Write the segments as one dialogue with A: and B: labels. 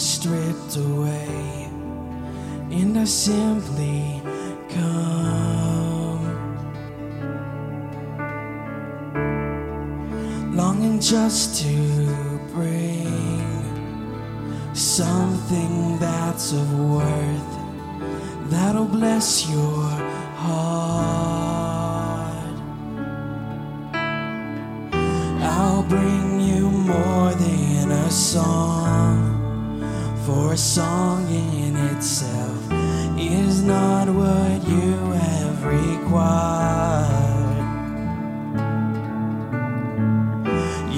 A: is stripped away, and I simply come, longing just to bring something that's of worth that'll bless your heart. I'll bring you more than a song, for a song in itself is not what you have required.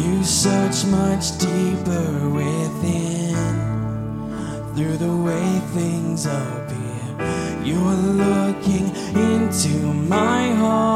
A: You search much deeper within through the way things appear. You're looking into my heart.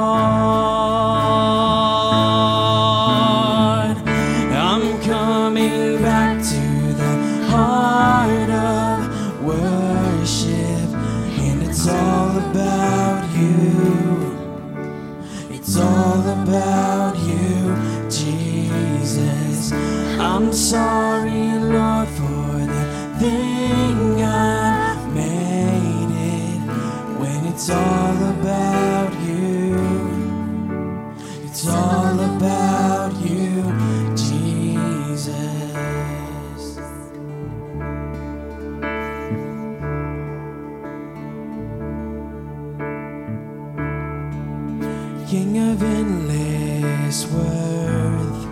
A: King of endless worth,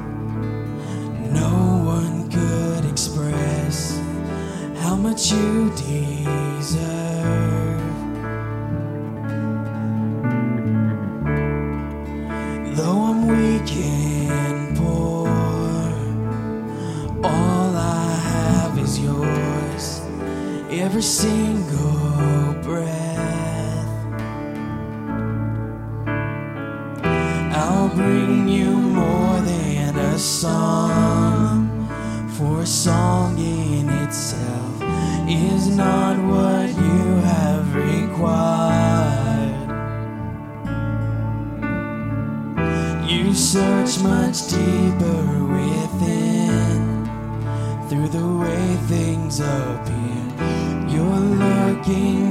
A: no one could express how much you deserve. Though I'm weak and poor, all I have is yours. Every single a song in itself is not what you have required. You search much deeper within through the way things appear. You're looking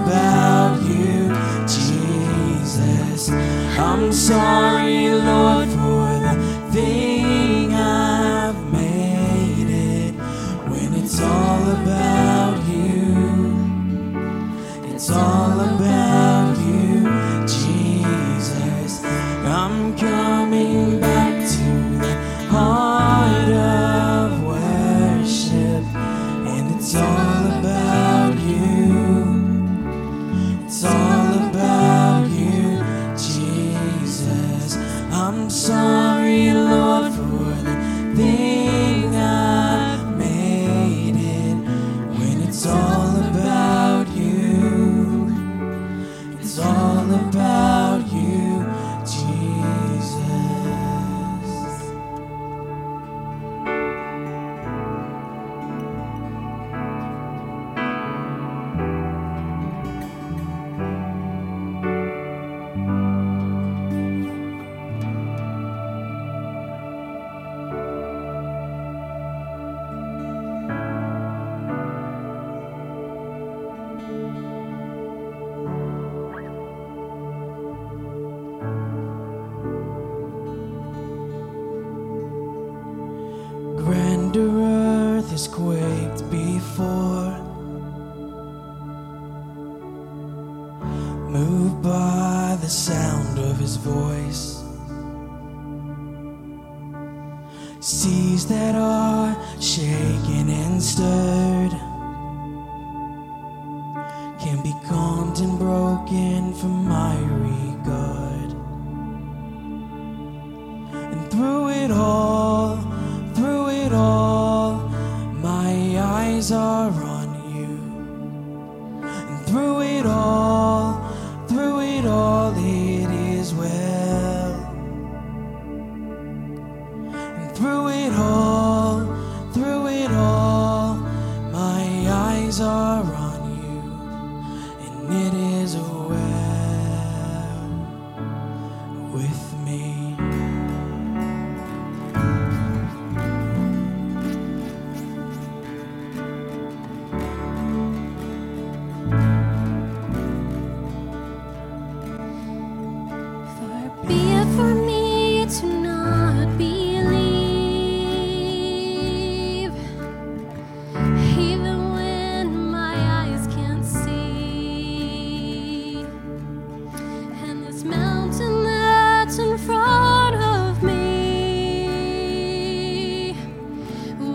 A: about you, Jesus. I'm sorry, Lord, for the thing I've made it when it's all about you. It's all about you, Jesus. I'm coming his voice. Seas that are shaken and stirred can be calmed and broken for my regard. And through it all, through it all, my eyes are on you.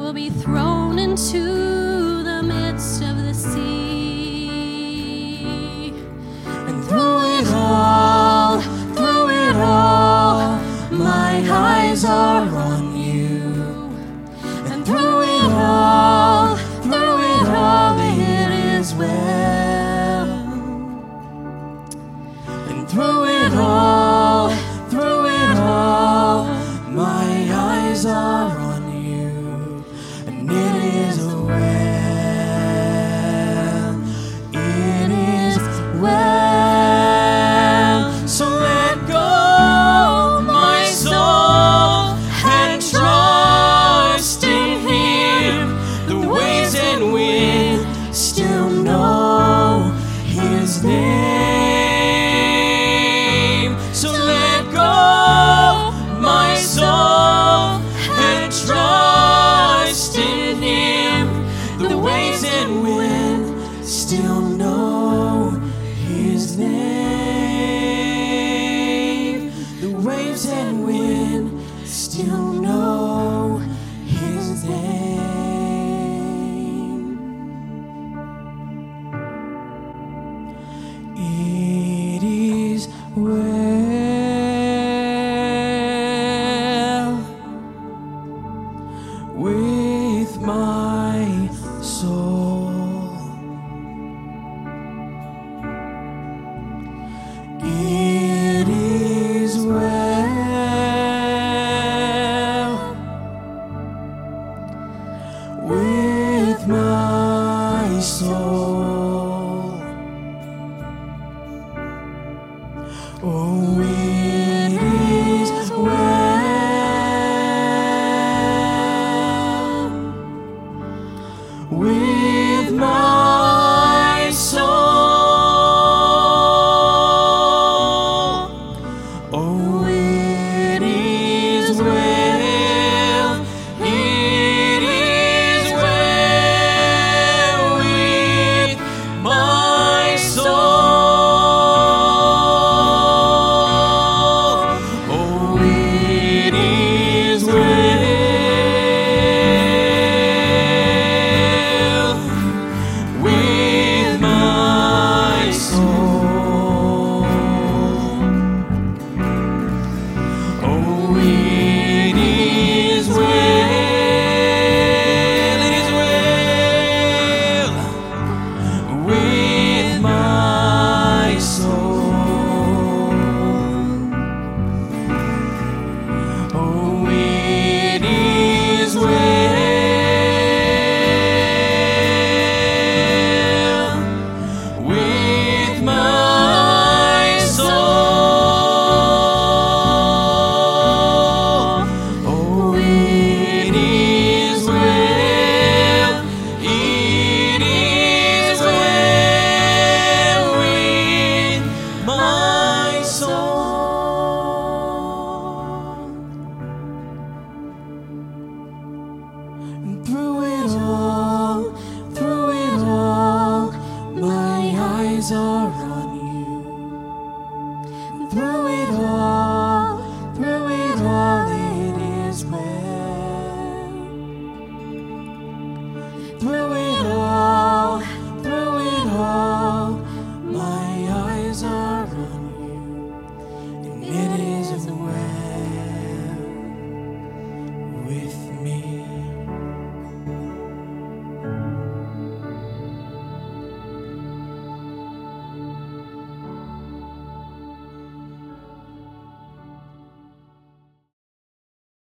A: will be thrown
B: into the midst of the sea.